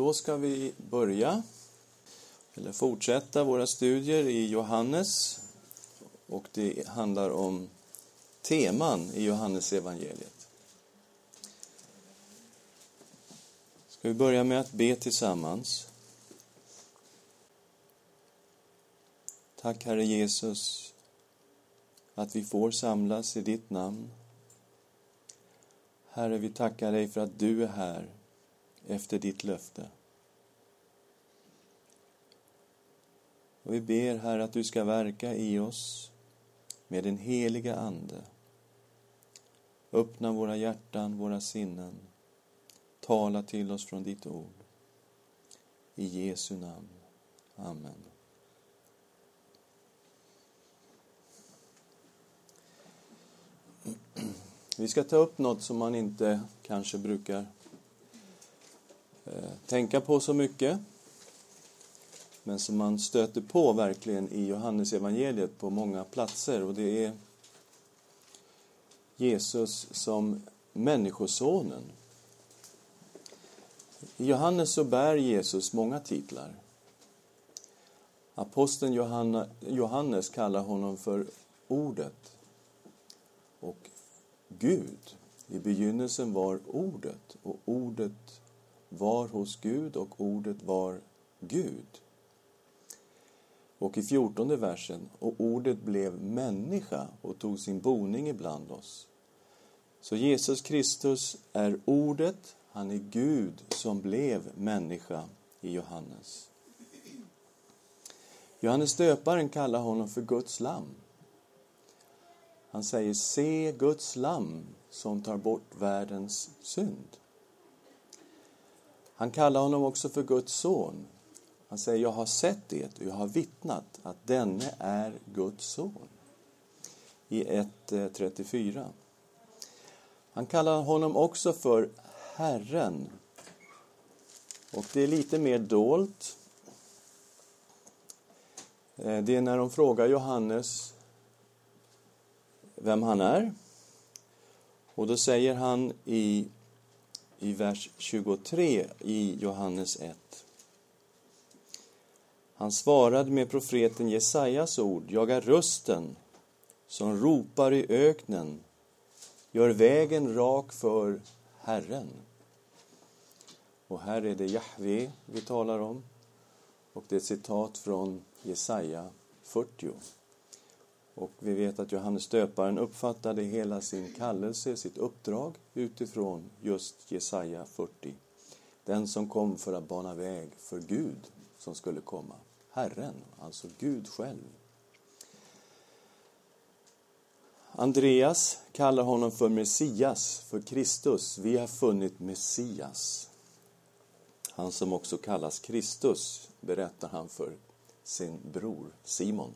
Då ska vi börja, eller fortsätta våra studier i Johannes. Och det handlar om teman i Johannes evangeliet. Ska vi börja med att be tillsammans. Tack Herre Jesus att vi får samlas i ditt namn. Herre, vi tackar dig för att du är här efter ditt löfte. Och vi ber, Herre, att du ska verka i oss med din heliga Ande. Öppna våra hjärtan, våra sinnen. Tala till oss från ditt ord. I Jesu namn. Amen. Vi ska ta upp något som man inte kanske brukar Eh, tänka på så mycket men som man stöter på verkligen i Johannesevangeliet på många platser och det är Jesus som Människosonen. I Johannes så bär Jesus många titlar. Aposteln Johannes kallar honom för Ordet och Gud. I begynnelsen var Ordet och Ordet var hos Gud och Ordet var Gud. Och i fjortonde versen, och Ordet blev människa och tog sin boning ibland oss. Så Jesus Kristus är Ordet, han är Gud som blev människa i Johannes. Johannes döparen kallar honom för Guds lamm. Han säger se Guds lamm som tar bort världens synd. Han kallar honom också för Guds son. Han säger jag har sett det och jag har vittnat att denne är Guds son. I 1.34. Eh, han kallar honom också för Herren. Och det är lite mer dolt. Eh, det är när de frågar Johannes vem han är. Och då säger han i, i vers 23 i Johannes 1. Han svarade med profeten Jesajas ord, jag är rösten som ropar i öknen, gör vägen rak för Herren. Och här är det Jahve vi talar om, och det är ett citat från Jesaja 40. Och vi vet att Johannes döparen uppfattade hela sin kallelse, sitt uppdrag, utifrån just Jesaja 40. Den som kom för att bana väg för Gud som skulle komma. Herren, alltså Gud själv. Andreas kallar honom för Messias, för Kristus. Vi har funnit Messias. Han som också kallas Kristus, berättar han för sin bror Simon.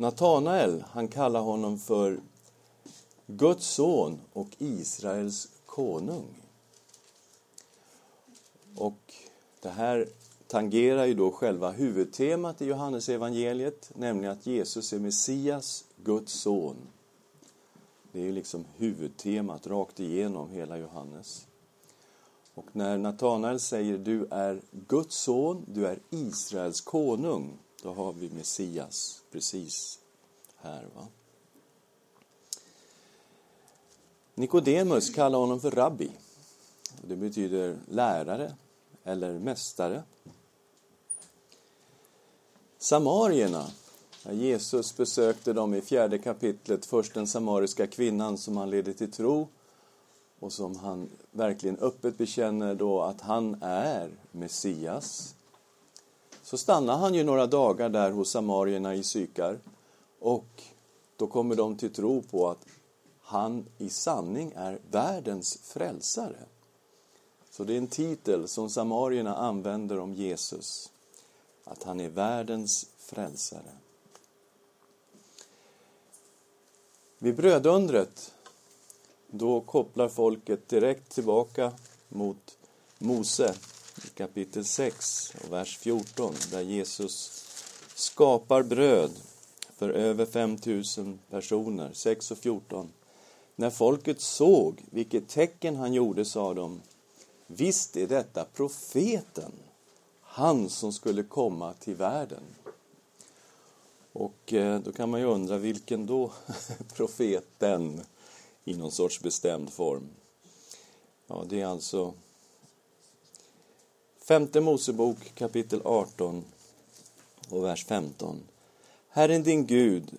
Natanael, han kallar honom för Guds son och Israels konung. Och det här tangerar ju då själva huvudtemat i Johannes evangeliet, nämligen att Jesus är Messias, Guds son. Det är liksom huvudtemat rakt igenom hela Johannes. Och när Natanael säger du är Guds son, du är Israels konung, då har vi Messias precis här. va. Nikodemus kallar honom för rabbi. Det betyder lärare eller mästare. Samarierna, när Jesus besökte dem i fjärde kapitlet, först den samariska kvinnan som han ledde till tro och som han verkligen öppet bekänner då att han är Messias så stannar han ju några dagar där hos samarierna i Sykar och då kommer de till tro på att han i sanning är världens frälsare. Så det är en titel som samarierna använder om Jesus, att han är världens frälsare. Vid brödundret, då kopplar folket direkt tillbaka mot Mose kapitel 6 och vers 14 där Jesus skapar bröd för över 5000 personer, 6 och 14. När folket såg vilket tecken han gjorde sa de visst är detta profeten, han som skulle komma till världen. Och eh, då kan man ju undra vilken då profeten i någon sorts bestämd form. Ja, det är alltså femte Mosebok kapitel 18 och vers 15. Herren din Gud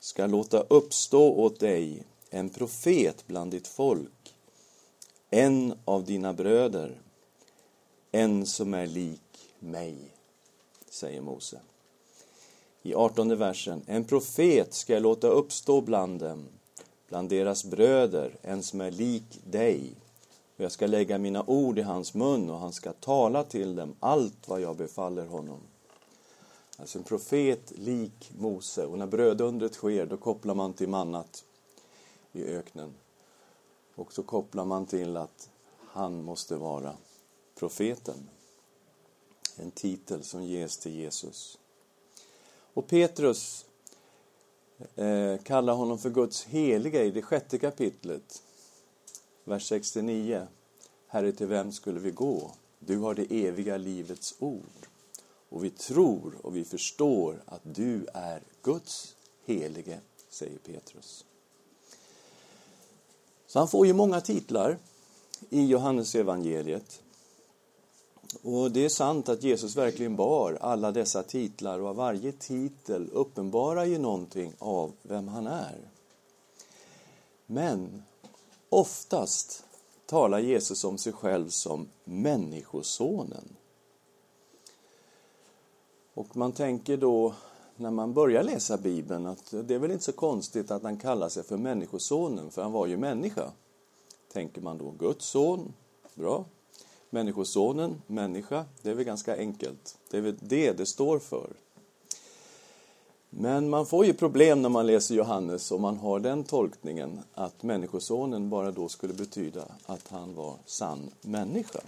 ska låta uppstå åt dig en profet bland ditt folk, en av dina bröder, en som är lik mig, säger Mose. I artonde versen, en profet ska jag låta uppstå bland dem, bland deras bröder, en som är lik dig. Och jag ska lägga mina ord i hans mun och han ska tala till dem allt vad jag befaller honom. Alltså en profet lik Mose. Och när brödundret sker, då kopplar man till mannat i öknen. Och så kopplar man till att han måste vara profeten. En titel som ges till Jesus. Och Petrus eh, kallar honom för Guds heliga i det sjätte kapitlet, vers 69. Herre, till vem skulle vi gå? Du har det eviga livets ord. Och vi tror och vi förstår att du är Guds helige, säger Petrus. Så han får ju många titlar i Johannes evangeliet. Och det är sant att Jesus verkligen bar alla dessa titlar och varje titel uppenbarar ju någonting av vem han är. Men oftast talar Jesus om sig själv som Människosonen. Och man tänker då när man börjar läsa Bibeln att det är väl inte så konstigt att han kallar sig för Människosonen, för han var ju människa. Tänker man då Guds son, bra. Människosonen, människa, det är väl ganska enkelt. Det är väl det det står för. Men man får ju problem när man läser Johannes och man har den tolkningen att Människosonen bara då skulle betyda att han var sann människa.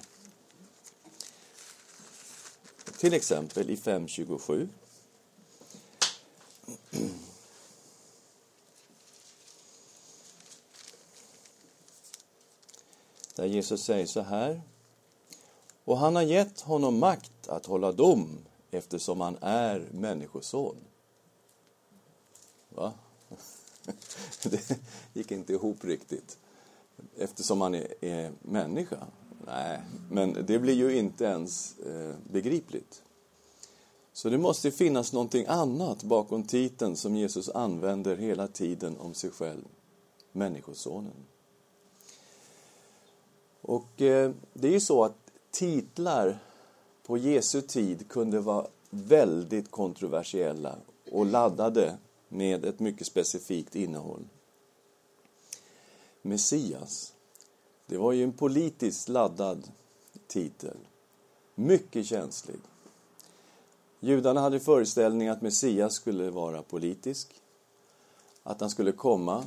Till exempel i 5.27. Där Jesus säger så här. Och han har gett honom makt att hålla dom eftersom han är människoson. Va? Det gick inte ihop riktigt. Eftersom han är, är människa. Nej, men det blir ju inte ens eh, begripligt. Så det måste finnas någonting annat bakom titeln som Jesus använder hela tiden om sig själv, Människosonen. Och eh, det är ju så att titlar på Jesu tid kunde vara väldigt kontroversiella och laddade med ett mycket specifikt innehåll. Messias, det var ju en politiskt laddad titel. Mycket känslig. Judarna hade föreställningen att Messias skulle vara politisk. Att han skulle komma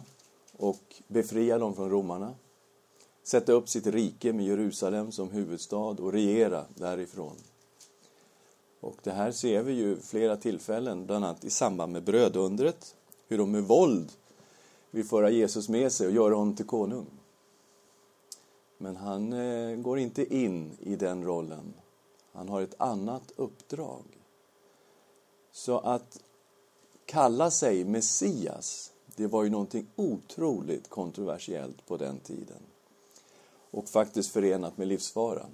och befria dem från romarna. Sätta upp sitt rike med Jerusalem som huvudstad och regera därifrån. Och det här ser vi ju flera tillfällen, bland annat i samband med brödundret. Hur de med våld vill föra Jesus med sig och göra honom till konung. Men han eh, går inte in i den rollen. Han har ett annat uppdrag. Så att kalla sig Messias, det var ju någonting otroligt kontroversiellt på den tiden. Och faktiskt förenat med livsfara.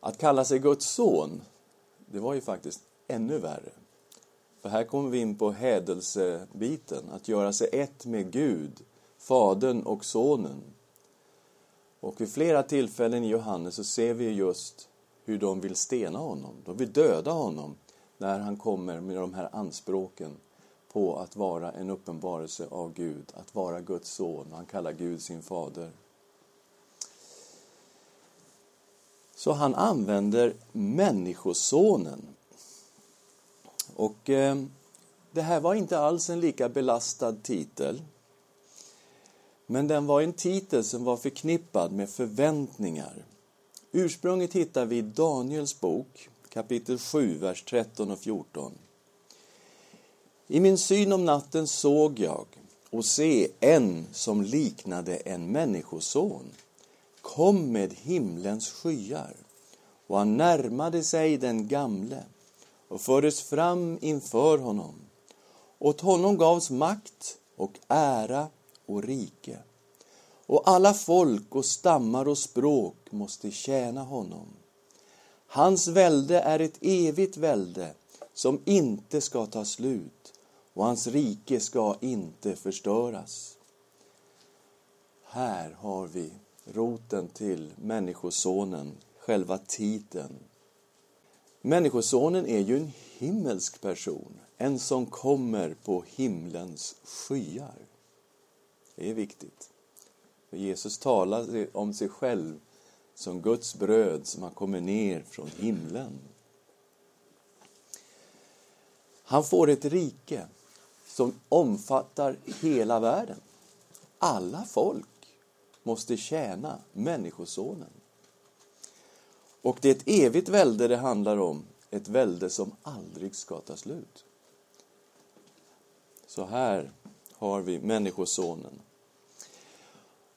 Att kalla sig Guds son, det var ju faktiskt ännu värre. För här kommer vi in på hädelsebiten, att göra sig ett med Gud, Fadern och Sonen. Och vid flera tillfällen i Johannes så ser vi just hur de vill stena honom. De vill döda honom när han kommer med de här anspråken på att vara en uppenbarelse av Gud, att vara Guds son. Han kallar Gud sin fader. Så han använder Människosonen. Och eh, det här var inte alls en lika belastad titel. Men den var en titel som var förknippad med förväntningar. Ursprunget hittar vi i Daniels bok, kapitel 7, vers 13 och 14. I min syn om natten såg jag och se en som liknade en människoson kom med himlens skyar och han närmade sig den gamle och fördes fram inför honom. Åt honom gavs makt och ära och rike och alla folk och stammar och språk måste tjäna honom. Hans välde är ett evigt välde som inte ska ta slut och hans rike ska inte förstöras. Här har vi roten till Människosonen, själva titeln. Människosonen är ju en himmelsk person, en som kommer på himlens skyar. Det är viktigt. För Jesus talar om sig själv som Guds bröd som har kommit ner från himlen. Han får ett rike som omfattar hela världen. Alla folk måste tjäna Människosonen. Och det är ett evigt välde det handlar om, ett välde som aldrig ska ta slut. Så här har vi Människosonen.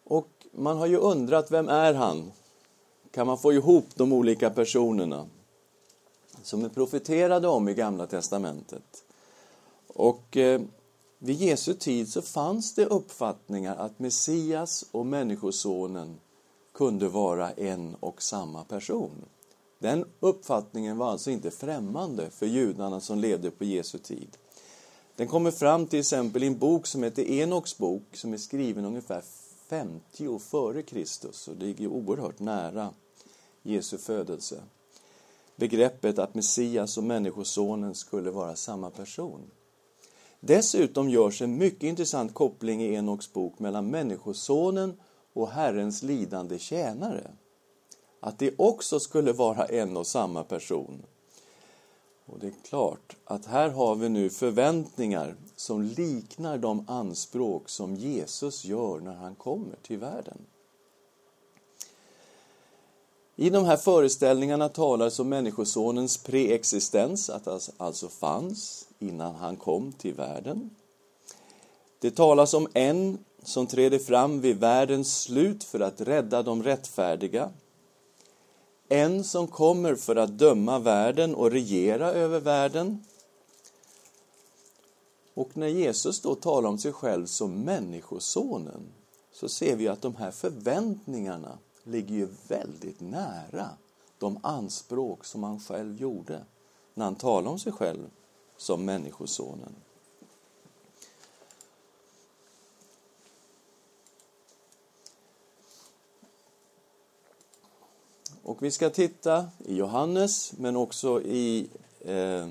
Och man har ju undrat, vem är han? Kan man få ihop de olika personerna som är profeterade om i Gamla Testamentet? Och eh, vid Jesu tid så fanns det uppfattningar att Messias och Människosonen kunde vara en och samma person. Den uppfattningen var alltså inte främmande för judarna som levde på Jesu tid. Den kommer fram till exempel i en bok som heter Enoks bok som är skriven ungefär 50 före Kristus och ligger oerhört nära Jesu födelse. Begreppet att Messias och Människosonen skulle vara samma person. Dessutom görs en mycket intressant koppling i Enoks bok mellan Människosonen och Herrens lidande tjänare. Att det också skulle vara en och samma person. Och det är klart att här har vi nu förväntningar som liknar de anspråk som Jesus gör när han kommer till världen. I de här föreställningarna talas om Människosonens preexistens, att han alltså fanns innan han kom till världen. Det talas om en som träder fram vid världens slut för att rädda de rättfärdiga. En som kommer för att döma världen och regera över världen. Och när Jesus då talar om sig själv som Människosonen så ser vi att de här förväntningarna ligger ju väldigt nära de anspråk som han själv gjorde när han talade om sig själv som Människosonen. Och vi ska titta i Johannes, men också i eh,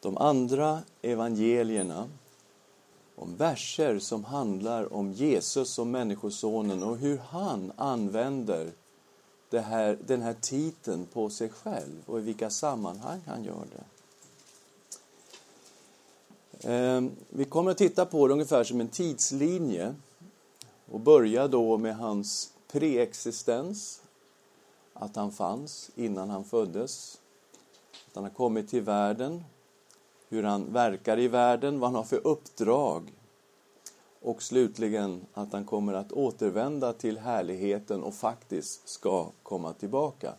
de andra evangelierna om verser som handlar om Jesus som Människosonen och hur han använder det här, den här titeln på sig själv och i vilka sammanhang han gör det. Ehm, vi kommer att titta på det ungefär som en tidslinje och börja då med hans preexistens, att han fanns innan han föddes, att han har kommit till världen, hur han verkar i världen, vad han har för uppdrag. Och slutligen att han kommer att återvända till härligheten och faktiskt ska komma tillbaka.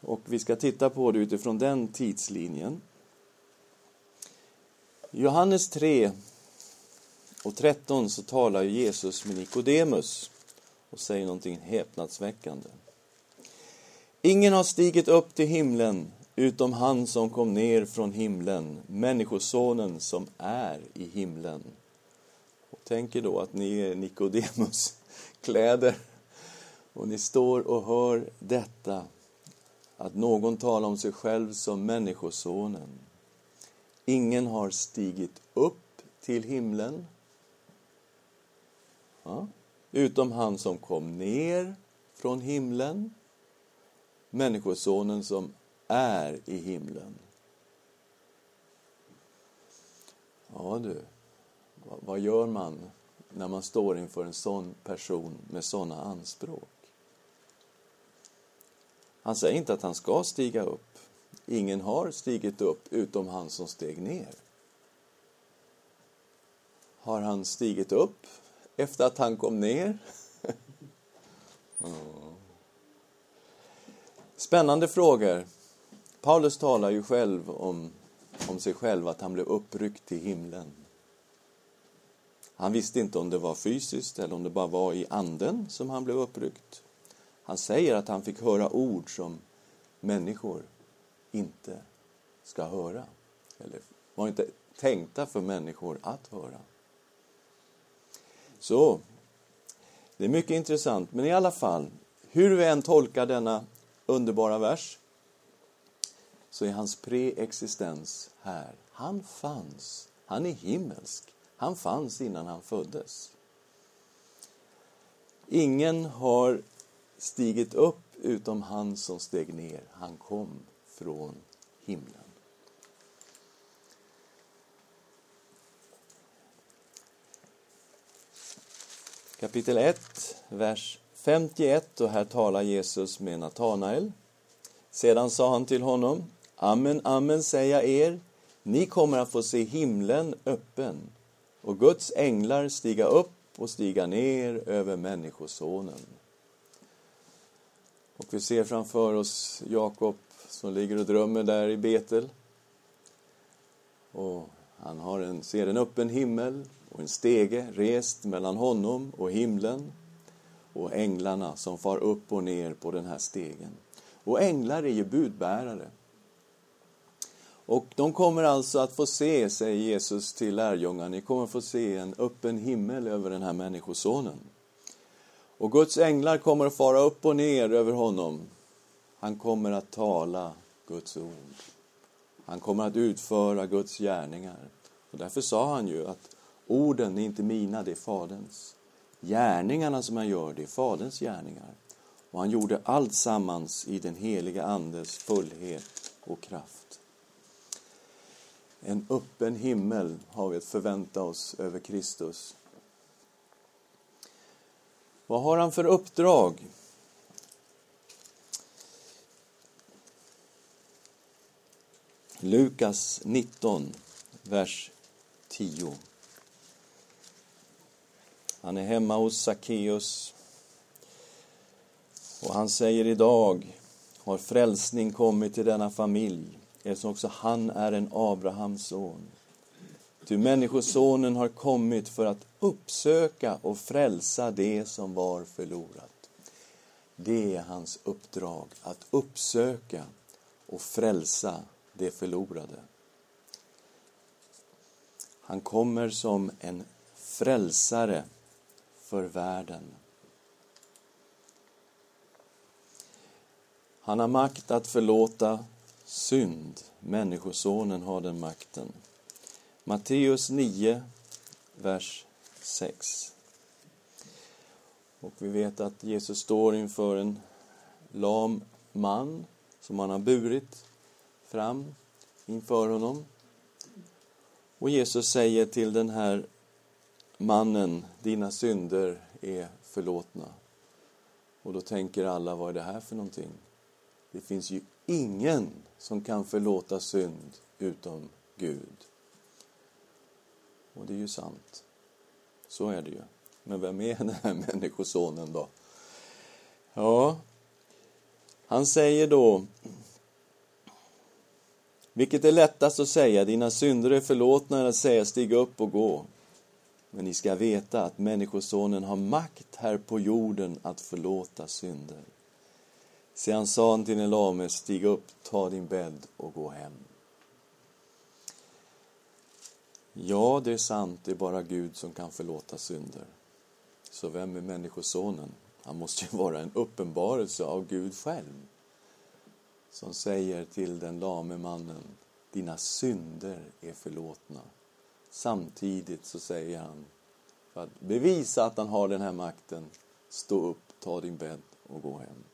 Och vi ska titta på det utifrån den tidslinjen. I Johannes 3 och 13 så talar Jesus med Nikodemus och säger någonting häpnadsväckande. Ingen har stigit upp till himlen utom han som kom ner från himlen, Människosonen som är i himlen. Och tänk er då att ni är Nikodemus kläder och ni står och hör detta, att någon talar om sig själv som Människosonen. Ingen har stigit upp till himlen, ja, utom han som kom ner från himlen, Människosonen som är i himlen. Ja du, vad gör man när man står inför en sån person med sådana anspråk? Han säger inte att han ska stiga upp. Ingen har stigit upp utom han som steg ner. Har han stigit upp efter att han kom ner? Spännande frågor. Paulus talar ju själv om, om sig själv att han blev uppryckt till himlen. Han visste inte om det var fysiskt eller om det bara var i anden som han blev uppryckt. Han säger att han fick höra ord som människor inte ska höra. Eller var inte tänkta för människor att höra. Så, det är mycket intressant. Men i alla fall, hur vi än tolkar denna underbara vers så är hans preexistens här. Han fanns. Han är himmelsk. Han fanns innan han föddes. Ingen har stigit upp utom han som steg ner. Han kom från himlen. Kapitel 1, vers 51 och här talar Jesus med Natanael. Sedan sa han till honom, Amen, amen säger jag er, ni kommer att få se himlen öppen och Guds änglar stiga upp och stiga ner över Människosonen. Och vi ser framför oss Jakob som ligger och drömmer där i Betel. Och han har en, ser en öppen himmel och en stege rest mellan honom och himlen och änglarna som far upp och ner på den här stegen. Och änglar är ju budbärare. Och de kommer alltså att få se, säger Jesus till lärjungarna, ni kommer att få se en öppen himmel över den här människosonen. Och Guds änglar kommer att fara upp och ner över honom. Han kommer att tala Guds ord. Han kommer att utföra Guds gärningar. Och därför sa han ju att orden är inte mina, det är Faderns. Gärningarna som han gör, det är Faderns gärningar. Och han gjorde allt sammans i den heliga Andes fullhet och kraft. En öppen himmel har vi att förvänta oss över Kristus. Vad har han för uppdrag? Lukas 19, vers 10. Han är hemma hos Sackeus och han säger idag har frälsning kommit till denna familj eftersom också han är en Abrahams son. Ty Människosonen har kommit för att uppsöka och frälsa det som var förlorat. Det är hans uppdrag, att uppsöka och frälsa det förlorade. Han kommer som en frälsare för världen. Han har makt att förlåta synd. Människosonen har den makten. Matteus 9, vers 6. Och vi vet att Jesus står inför en lam man som han har burit fram inför honom. Och Jesus säger till den här mannen, dina synder är förlåtna. Och då tänker alla, vad är det här för någonting? Det finns ju ingen som kan förlåta synd utom Gud. Och det är ju sant. Så är det ju. Men vem är den här människosonen då? Ja, han säger då vilket är lättast att säga, dina synder är förlåtna, eller att säga stig upp och gå. Men ni ska veta att Människosonen har makt här på jorden att förlåta synder. Sedan sa han till den lame, stig upp, ta din bädd och gå hem. Ja, det är sant, det är bara Gud som kan förlåta synder. Så vem är Människosonen? Han måste ju vara en uppenbarelse av Gud själv. Som säger till den lame mannen, dina synder är förlåtna. Samtidigt så säger han, för att bevisa att han har den här makten, stå upp, ta din bädd och gå hem.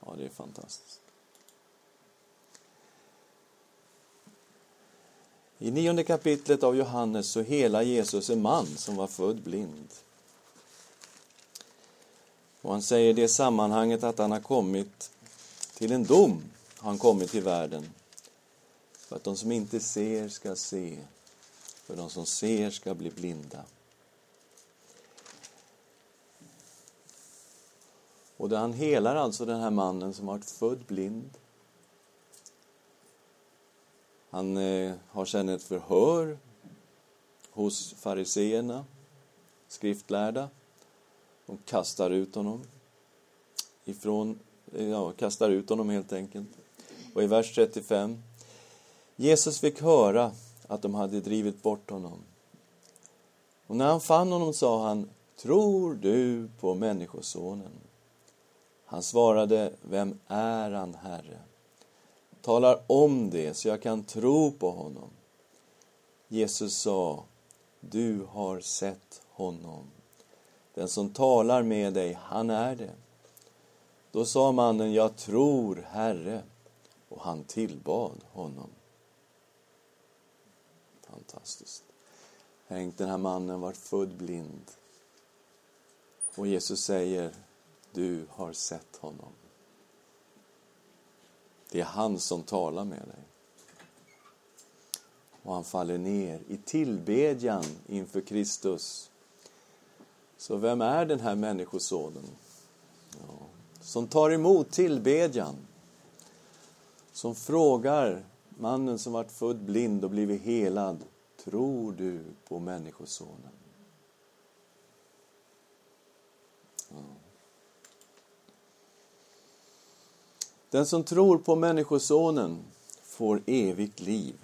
Ja, det är fantastiskt. I nionde kapitlet av Johannes så hela Jesus en man som var född blind. Och han säger i det sammanhanget att han har kommit till en dom, har han kommit till världen. För att de som inte ser ska se, för de som ser ska bli blinda. Och där han helar alltså den här mannen som varit född blind. Han eh, har sedan ett förhör hos fariseerna, skriftlärda. De kastar ut honom ifrån, ja, kastar ut honom helt enkelt. Och i vers 35 Jesus fick höra att de hade drivit bort honom. Och när han fann honom sa han, tror du på Människosonen? Han svarade, vem är han, Herre? Talar om det så jag kan tro på honom. Jesus sa, du har sett honom. Den som talar med dig, han är det. Då sa mannen, jag tror, Herre, och han tillbad honom. Fantastiskt. Tänk, den här mannen var född blind. Och Jesus säger, du har sett honom. Det är han som talar med dig. Och han faller ner i tillbedjan inför Kristus. Så vem är den här människosonen? Som tar emot tillbedjan. Som frågar mannen som varit född blind och blivit helad. Tror du på Människosonen? Ja. Den som tror på Människosonen får evigt liv.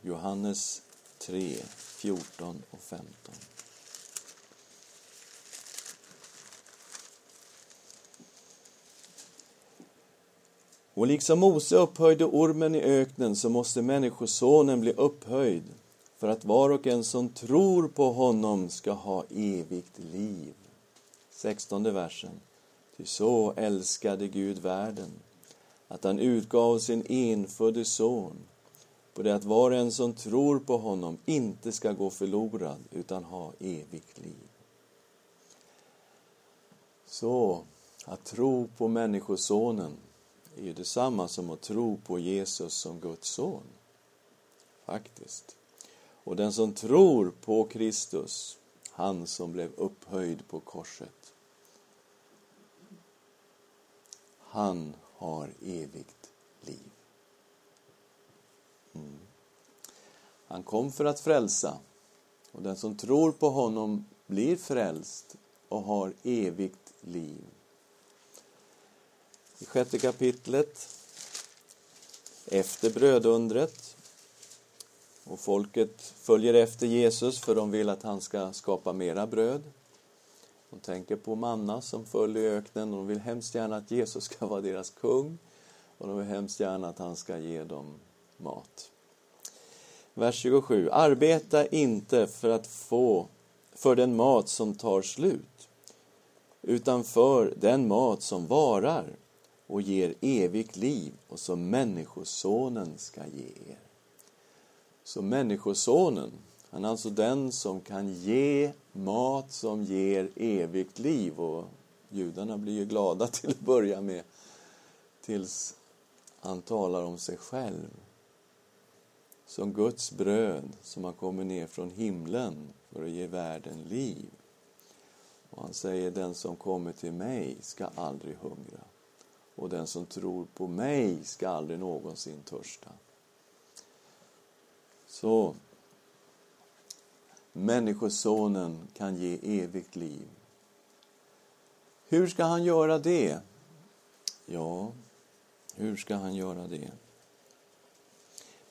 Johannes 3, 14 och 15. Och liksom Mose upphöjde ormen i öknen så måste Människosonen bli upphöjd för att var och en som tror på honom ska ha evigt liv. 16 versen. Ty så älskade Gud världen att han utgav sin enfödde son på det att var och en som tror på honom inte ska gå förlorad utan ha evigt liv. Så, att tro på Människosonen är ju detsamma som att tro på Jesus som Guds son. Faktiskt. Och den som tror på Kristus, han som blev upphöjd på korset, han har evigt liv. Mm. Han kom för att frälsa och den som tror på honom blir frälst och har evigt liv. I sjätte kapitlet, efter brödundret, och folket följer efter Jesus för de vill att han ska skapa mera bröd. De tänker på manna som föll i öknen och de vill hemskt gärna att Jesus ska vara deras kung. Och de vill hemskt gärna att han ska ge dem mat. Vers 27. Arbeta inte för att få för den mat som tar slut, utan för den mat som varar och ger evigt liv och som Människosonen ska ge er. Så Människosonen, han är alltså den som kan ge mat som ger evigt liv. Och judarna blir ju glada till att börja med, tills han talar om sig själv. Som Guds bröd som har kommit ner från himlen för att ge världen liv. Och han säger, den som kommer till mig ska aldrig hungra. Och den som tror på mig ska aldrig någonsin törsta. Så Människosonen kan ge evigt liv. Hur ska han göra det? Ja, hur ska han göra det?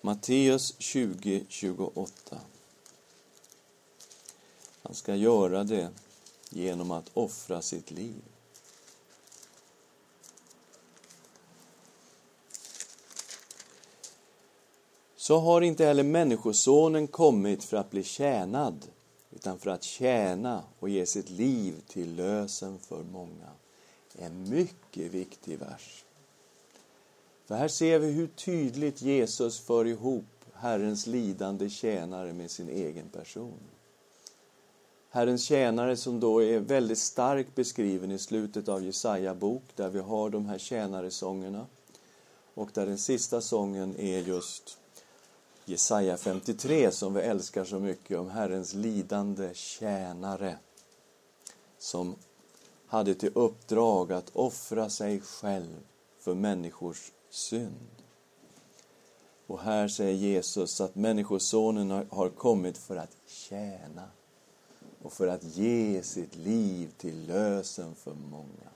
Matteus 20, 28. Han ska göra det genom att offra sitt liv. Så har inte heller Människosonen kommit för att bli tjänad, utan för att tjäna och ge sitt liv till lösen för många. En mycket viktig vers. För här ser vi hur tydligt Jesus för ihop Herrens lidande tjänare med sin egen person. Herrens tjänare som då är väldigt starkt beskriven i slutet av Jesaja bok där vi har de här tjänaresångerna. Och där den sista sången är just Jesaja 53 som vi älskar så mycket om Herrens lidande tjänare som hade till uppdrag att offra sig själv för människors synd. Och här säger Jesus att Människosonen har kommit för att tjäna och för att ge sitt liv till lösen för många.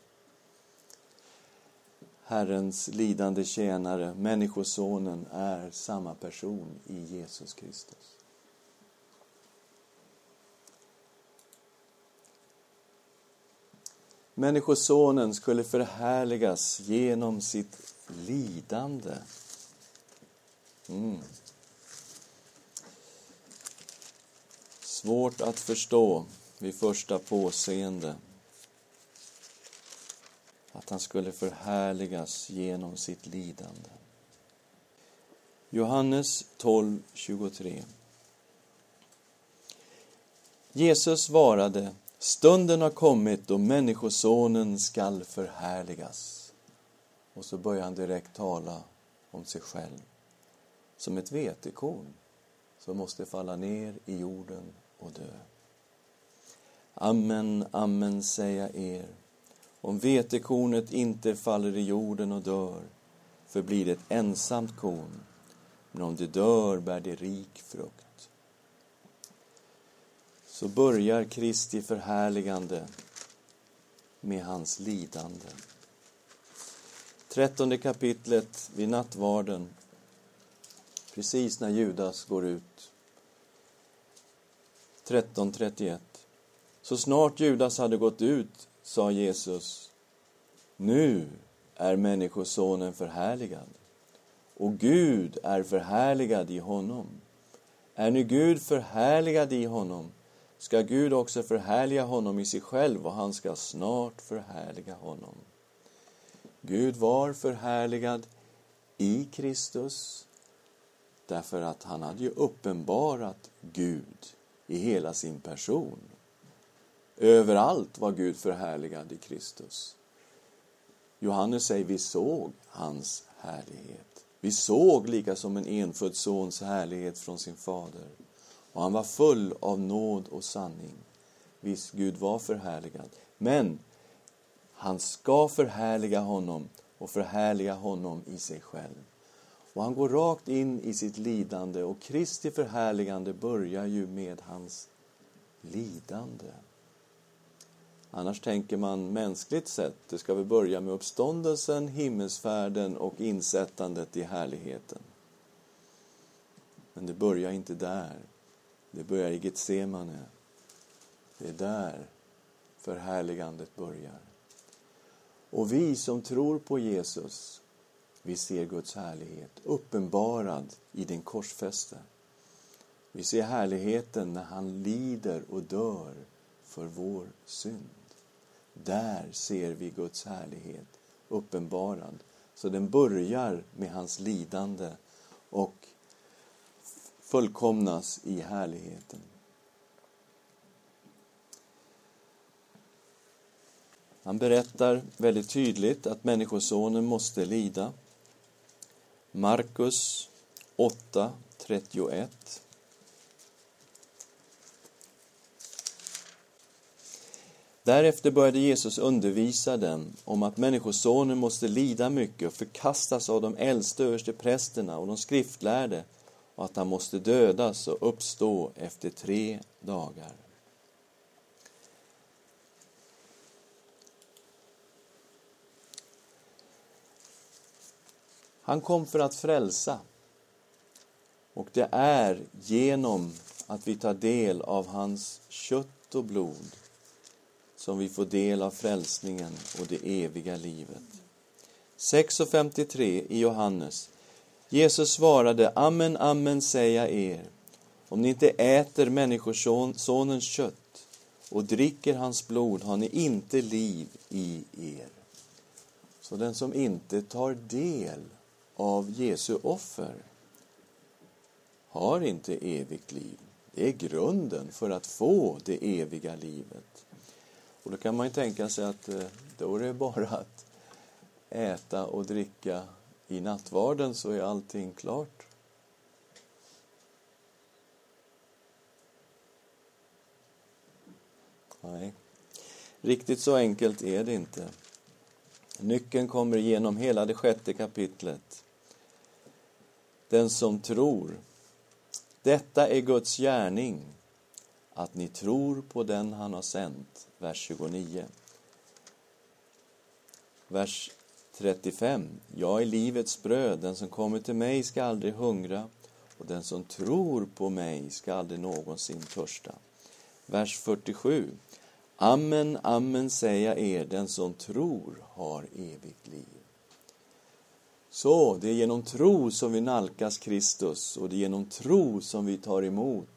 Herrens lidande tjänare, Människosonen, är samma person i Jesus Kristus. Människosonen skulle förhärligas genom sitt lidande. Mm. Svårt att förstå vid första påseende att han skulle förhärligas genom sitt lidande. Johannes 12.23 Jesus svarade Stunden har kommit då Människosonen skall förhärligas. Och så börjar han direkt tala om sig själv. Som ett vetekorn som måste falla ner i jorden och dö. Amen, amen säger jag er. Om vetekornet inte faller i jorden och dör förblir det ett ensamt korn, men om det dör bär det rik frukt så börjar Kristi förhärligande med hans lidande. Trettonde kapitlet vid nattvarden, precis när Judas går ut. 13.31. Så snart Judas hade gått ut sa Jesus, nu är Människosonen förhärligad och Gud är förhärligad i honom. Är nu Gud förhärligad i honom ska Gud också förhärliga honom i sig själv och han ska snart förhärliga honom. Gud var förhärligad i Kristus därför att han hade ju uppenbarat Gud i hela sin person. Överallt var Gud förhärligad i Kristus. Johannes säger vi såg hans härlighet. Vi såg lika som en enfödd sons härlighet från sin fader och han var full av nåd och sanning. Visst, Gud var förhärligad, men han ska förhärliga honom och förhärliga honom i sig själv. Och han går rakt in i sitt lidande och Kristi förhärligande börjar ju med hans lidande. Annars tänker man mänskligt sett, det ska väl börja med uppståndelsen, himmelsfärden och insättandet i härligheten. Men det börjar inte där. Det börjar i Getsemane. Det är där förhärligandet börjar. Och vi som tror på Jesus, vi ser Guds härlighet uppenbarad i den korsfäste. Vi ser härligheten när han lider och dör för vår synd. Där ser vi Guds härlighet uppenbarad. Så den börjar med hans lidande och fullkomnas i härligheten. Han berättar väldigt tydligt att Människosonen måste lida. Markus 8.31 Därefter började Jesus undervisa dem om att Människosonen måste lida mycket och förkastas av de äldste översteprästerna och de skriftlärde och att han måste dödas och uppstå efter tre dagar. Han kom för att frälsa. Och det är genom att vi tar del av hans kött och blod som vi får del av frälsningen och det eviga livet. 6.53 i Johannes Jesus svarade, amen, amen säger jag er, om ni inte äter Människosonens kött och dricker hans blod har ni inte liv i er. Så den som inte tar del av Jesu offer har inte evigt liv. Det är grunden för att få det eviga livet. Och då kan man ju tänka sig att eh, då är det bara att äta och dricka i nattvarden så är allting klart. Nej. Riktigt så enkelt är det inte. Nyckeln kommer igenom hela det sjätte kapitlet. Den som tror. Detta är Guds gärning, att ni tror på den han har sänt. Vers 29. Vers 35. Jag är livets bröd, den som kommer till mig ska aldrig hungra och den som tror på mig ska aldrig någonsin törsta. Vers 47. Amen, amen säger jag er, den som tror har evigt liv. Så, det är genom tro som vi nalkas Kristus och det är genom tro som vi tar emot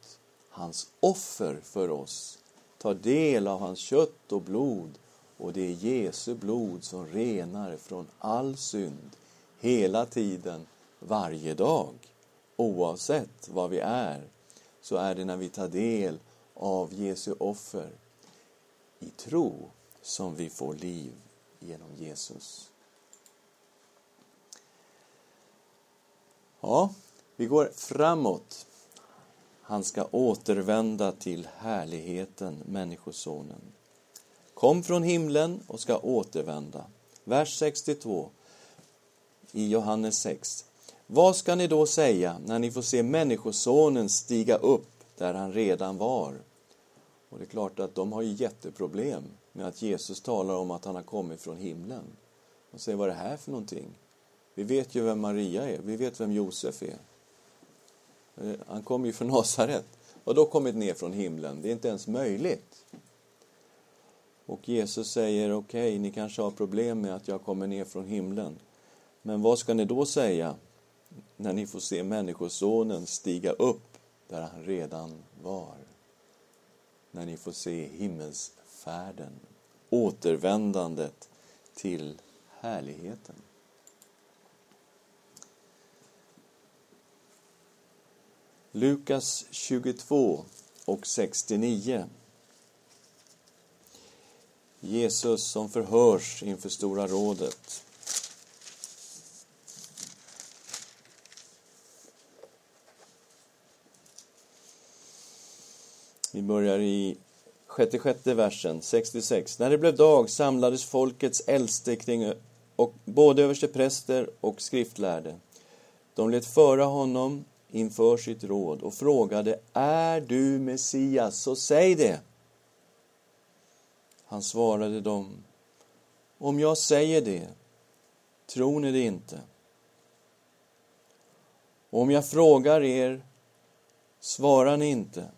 hans offer för oss, tar del av hans kött och blod och det är Jesu blod som renar från all synd hela tiden, varje dag. Oavsett vad vi är, så är det när vi tar del av Jesu offer i tro som vi får liv genom Jesus. Ja, vi går framåt. Han ska återvända till härligheten, Människosonen. Kom från himlen och ska återvända. Vers 62 i Johannes 6. Vad ska ni då säga när ni får se Människosonen stiga upp där han redan var? Och det är klart att de har ju jätteproblem med att Jesus talar om att han har kommit från himlen. Och säger, vad är det här för någonting? Vi vet ju vem Maria är, vi vet vem Josef är. Eh, han kommer ju från Nasaret. Och då kommit ner från himlen? Det är inte ens möjligt. Och Jesus säger, okej, okay, ni kanske har problem med att jag kommer ner från himlen. Men vad ska ni då säga när ni får se Människosonen stiga upp där han redan var? När ni får se himmelsfärden, återvändandet till härligheten. Lukas 22 och 69 Jesus som förhörs inför Stora rådet. Vi börjar i 66 versen, 66. När det blev dag samlades folkets äldste kring och både överstepräster och skriftlärde. De lät föra honom inför sitt råd och frågade, är du Messias, så säg det. Han svarade dem, om jag säger det, tror ni det inte? Och om jag frågar er, svarar ni inte?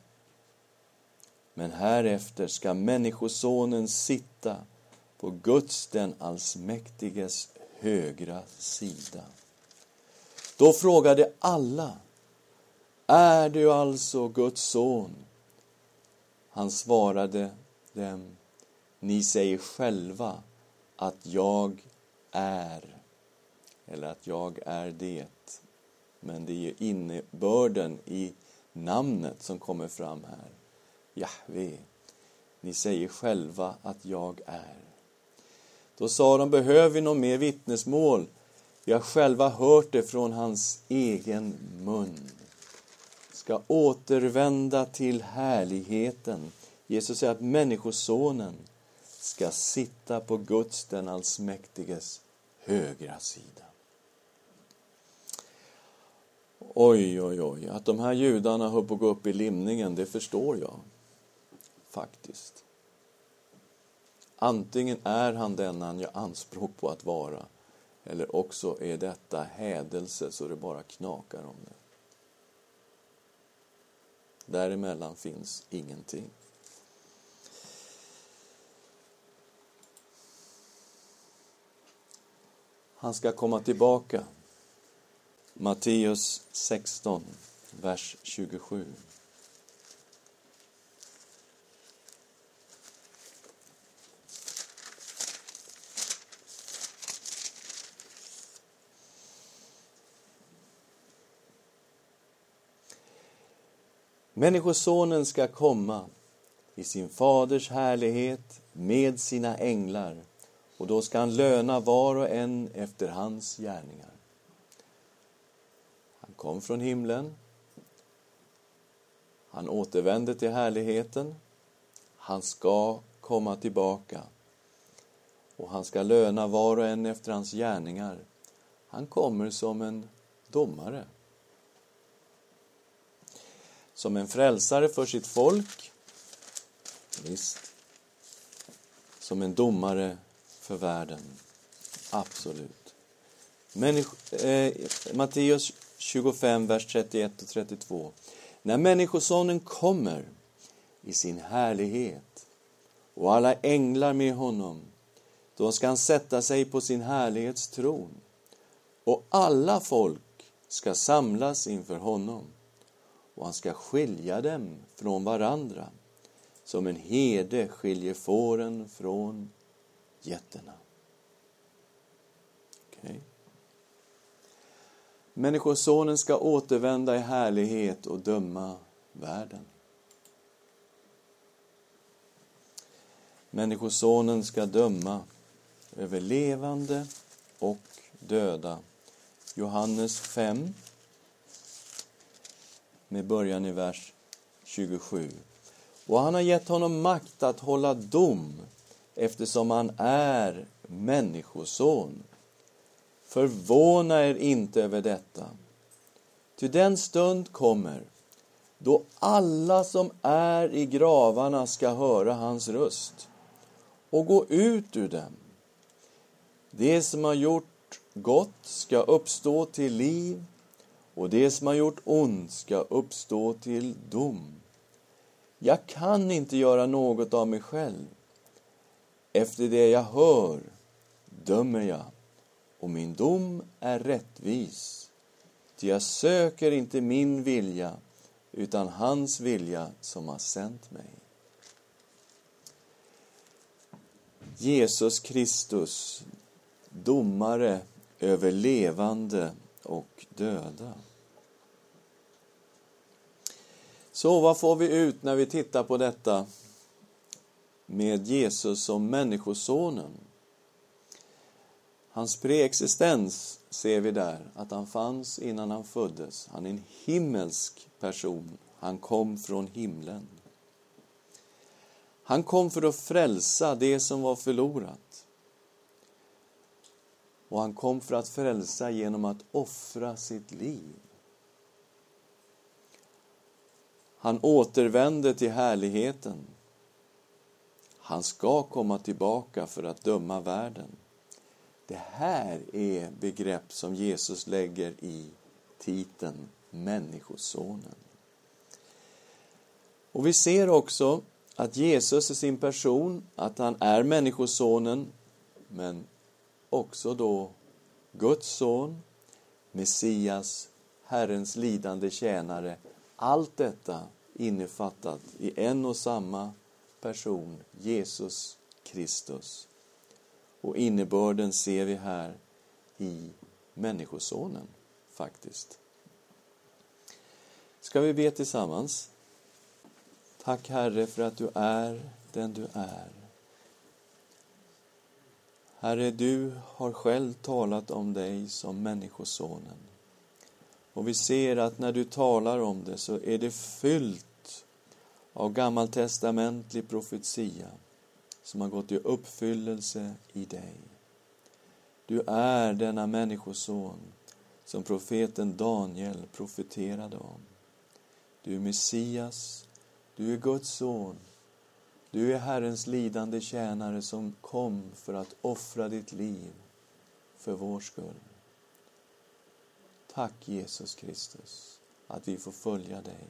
Men härefter ska Människosonen sitta på Guds den allsmäktiges högra sida. Då frågade alla, är du alltså Guds son? Han svarade dem, ni säger själva att jag är, eller att jag är det. Men det är ju innebörden i namnet som kommer fram här. Jahve, ni säger själva att jag är. Då sa de, behöver vi något mer vittnesmål? Vi har själva hört det från hans egen mun. Ska återvända till härligheten. Jesus säger att Människosonen ska sitta på Guds, den allsmäktiges, högra sida. Oj, oj, oj, att de här judarna höll på att gå upp i limningen, det förstår jag. Faktiskt. Antingen är han den han gör anspråk på att vara, eller också är detta hädelse så det bara knakar om det. Däremellan finns ingenting. Han ska komma tillbaka. Matteus 16, vers 27. Människosonen ska komma i sin faders härlighet med sina änglar och då ska han löna var och en efter hans gärningar. Han kom från himlen. Han återvände till härligheten. Han ska komma tillbaka och han ska löna var och en efter hans gärningar. Han kommer som en domare. Som en frälsare för sitt folk. Visst. Som en domare för världen. Absolut. Människ eh, Matteus 25, vers 31 och 32. När Människosonen kommer i sin härlighet och alla änglar med honom, då ska han sätta sig på sin härlighets tron och alla folk ska samlas inför honom och han ska skilja dem från varandra som en herde skiljer fåren från getterna. Okay. Människosonen ska återvända i härlighet och döma världen. Människosonen ska döma över levande och döda. Johannes 5 med början i vers 27. Och han har gett honom makt att hålla dom eftersom han är människoson. Förvåna er inte över detta. Ty den stund kommer då alla som är i gravarna ska höra hans röst och gå ut ur dem. Det som har gjort gott ska uppstå till liv och det som har gjort ont ska uppstå till dom. Jag kan inte göra något av mig själv. Efter det jag hör dömer jag, och min dom är rättvis. Ty jag söker inte min vilja, utan hans vilja som har sänt mig. Jesus Kristus, domare över levande och döda. Så vad får vi ut när vi tittar på detta med Jesus som Människosonen? Hans preexistens ser vi där, att han fanns innan han föddes. Han är en himmelsk person. Han kom från himlen. Han kom för att frälsa det som var förlorat. Och han kom för att frälsa genom att offra sitt liv. Han återvände till härligheten. Han ska komma tillbaka för att döma världen. Det här är begrepp som Jesus lägger i titeln Människosonen. Och vi ser också att Jesus är sin person, att han är Människosonen, men också då Guds son, Messias, Herrens lidande tjänare. Allt detta innefattat i en och samma person, Jesus Kristus. Och innebörden ser vi här i Människosonen, faktiskt. Ska vi be tillsammans? Tack Herre för att du är den du är. Herre, du har själv talat om dig som Människosonen. Och vi ser att när du talar om det så är det fyllt av gammaltestamentlig profetia som har gått i uppfyllelse i dig. Du är denna människoson som profeten Daniel profeterade om. Du är Messias, du är Guds son, du är Herrens lidande tjänare som kom för att offra ditt liv för vår skull. Tack Jesus Kristus att vi får följa dig.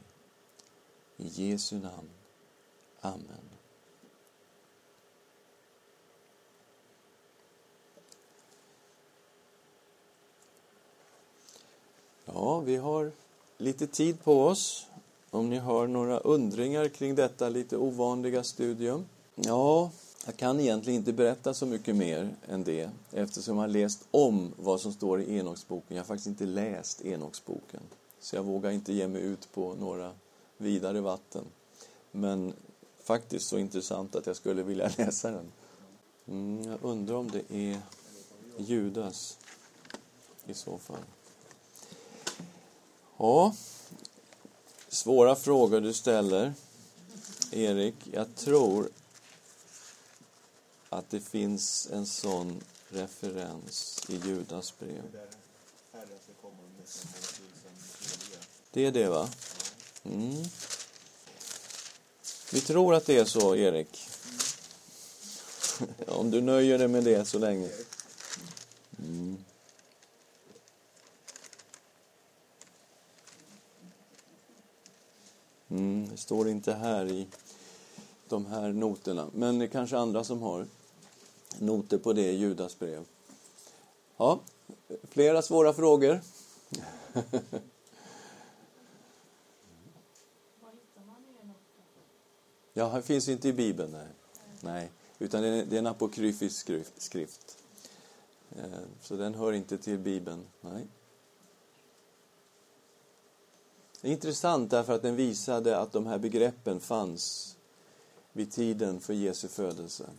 I Jesu namn. Amen. Ja, vi har lite tid på oss. Om ni har några undringar kring detta lite ovanliga studium. Ja, jag kan egentligen inte berätta så mycket mer än det eftersom jag har läst om vad som står i Enoksboken. Jag har faktiskt inte läst Enoksboken. Så jag vågar inte ge mig ut på några vidare vatten. Men faktiskt så intressant att jag skulle vilja läsa den. Mm, jag undrar om det är Judas i så fall. Ja, svåra frågor du ställer, Erik. Jag tror att det finns en sån referens i Judas brev. Det är det, va? Mm. Vi tror att det är så, Erik. Om du nöjer dig med det så länge. Mm. Mm, det står inte här i de här noterna, men det är kanske andra som har noter på det i Judas brev. Ja, flera svåra frågor. Ja, det finns inte i Bibeln, nej. nej. Utan det är en apokryfisk skrift. Eh, så den hör inte till Bibeln, nej. Det är intressant därför att den visade att de här begreppen fanns vid tiden för Jesu födelse.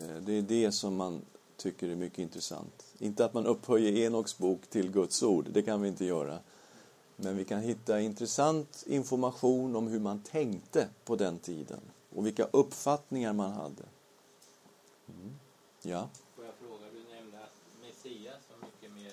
Eh, det är det som man tycker är mycket intressant. Inte att man upphöjer Enoks bok till Guds ord, det kan vi inte göra. Men vi kan hitta intressant information om hur man tänkte på den tiden och vilka uppfattningar man hade. Mm. Ja. Får jag fråga, du nämnde att Messias var mycket mer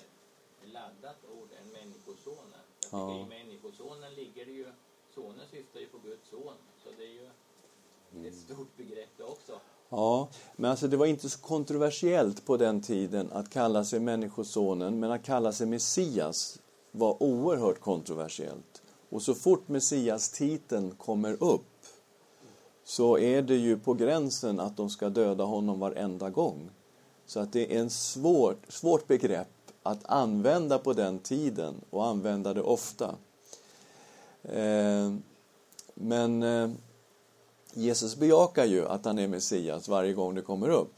laddat ord än Människosonen. Tycker ja. i Människosonen ligger det ju, sonen syftar ju på Guds son, så det är ju ett stort begrepp det också. Ja, men alltså det var inte så kontroversiellt på den tiden att kalla sig Människosonen, men att kalla sig Messias var oerhört kontroversiellt. Och så fort Messias-titeln kommer upp så är det ju på gränsen att de ska döda honom varenda gång. Så att det är en svår, svårt begrepp att använda på den tiden och använda det ofta. Eh, men eh, Jesus bejakar ju att han är Messias varje gång det kommer upp.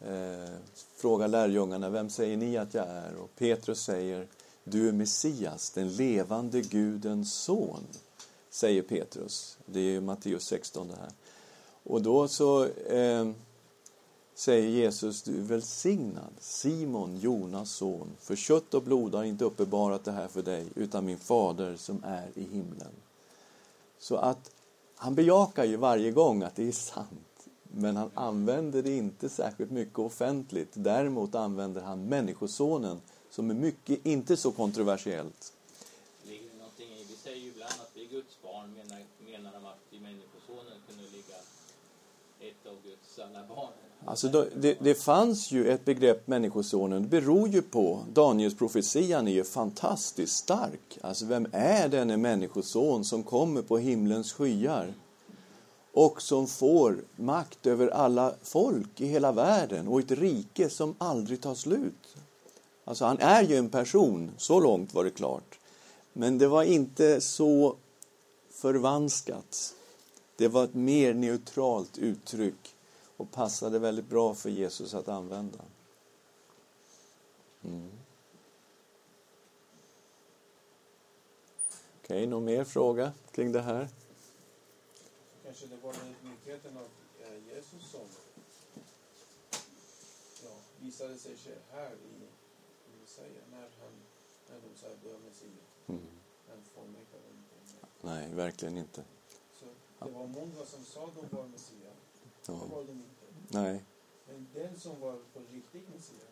Eh, fråga lärjungarna, vem säger ni att jag är? Och Petrus säger, du är Messias, den levande Gudens son, säger Petrus. Det är Matteus 16 det här. Och då så eh, säger Jesus, du är välsignad, Simon, Jonas son, för kött och blod har inte uppenbarat det här för dig, utan min fader som är i himlen. Så att han bejakar ju varje gång att det är sant, men han använder det inte särskilt mycket offentligt. Däremot använder han Människosonen som är mycket, inte så kontroversiellt. Ligger det någonting i, vi säger ju ibland att vi är Guds barn, menar, menar de att i Människosonen kunde ligga ett av Guds alla barn? Alltså det, det, fanns ju ett begrepp Människosonen, det beror ju på, Daniels profetian är ju fantastiskt stark. Alltså vem är denne Människoson som kommer på himlens skyar? och som får makt över alla folk i hela världen och ett rike som aldrig tar slut. Alltså han är ju en person, så långt var det klart. Men det var inte så förvanskat. Det var ett mer neutralt uttryck och passade väldigt bra för Jesus att använda. Mm. Okej, okay, någon mer fråga kring det här? Kanske det var nyheten av eh, Jesus som ja, visade sig här i säger när, han, när de säger du är Messias. Mm. Han förnekade inte. Nej, verkligen inte. Så det var många som sa de var Messias. Ja. Det var de inte. Nej. Men den som var på riktigt Messias,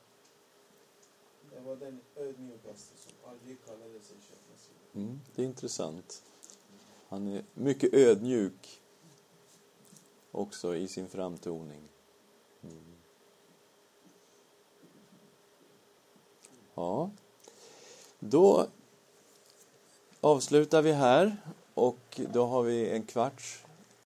det var den ödmjukaste som aldrig kallade sig själv Messias. Mm, det är intressant. Han är mycket ödmjuk också i sin framtoning. Mm. Ja, då avslutar vi här och då har vi en kvarts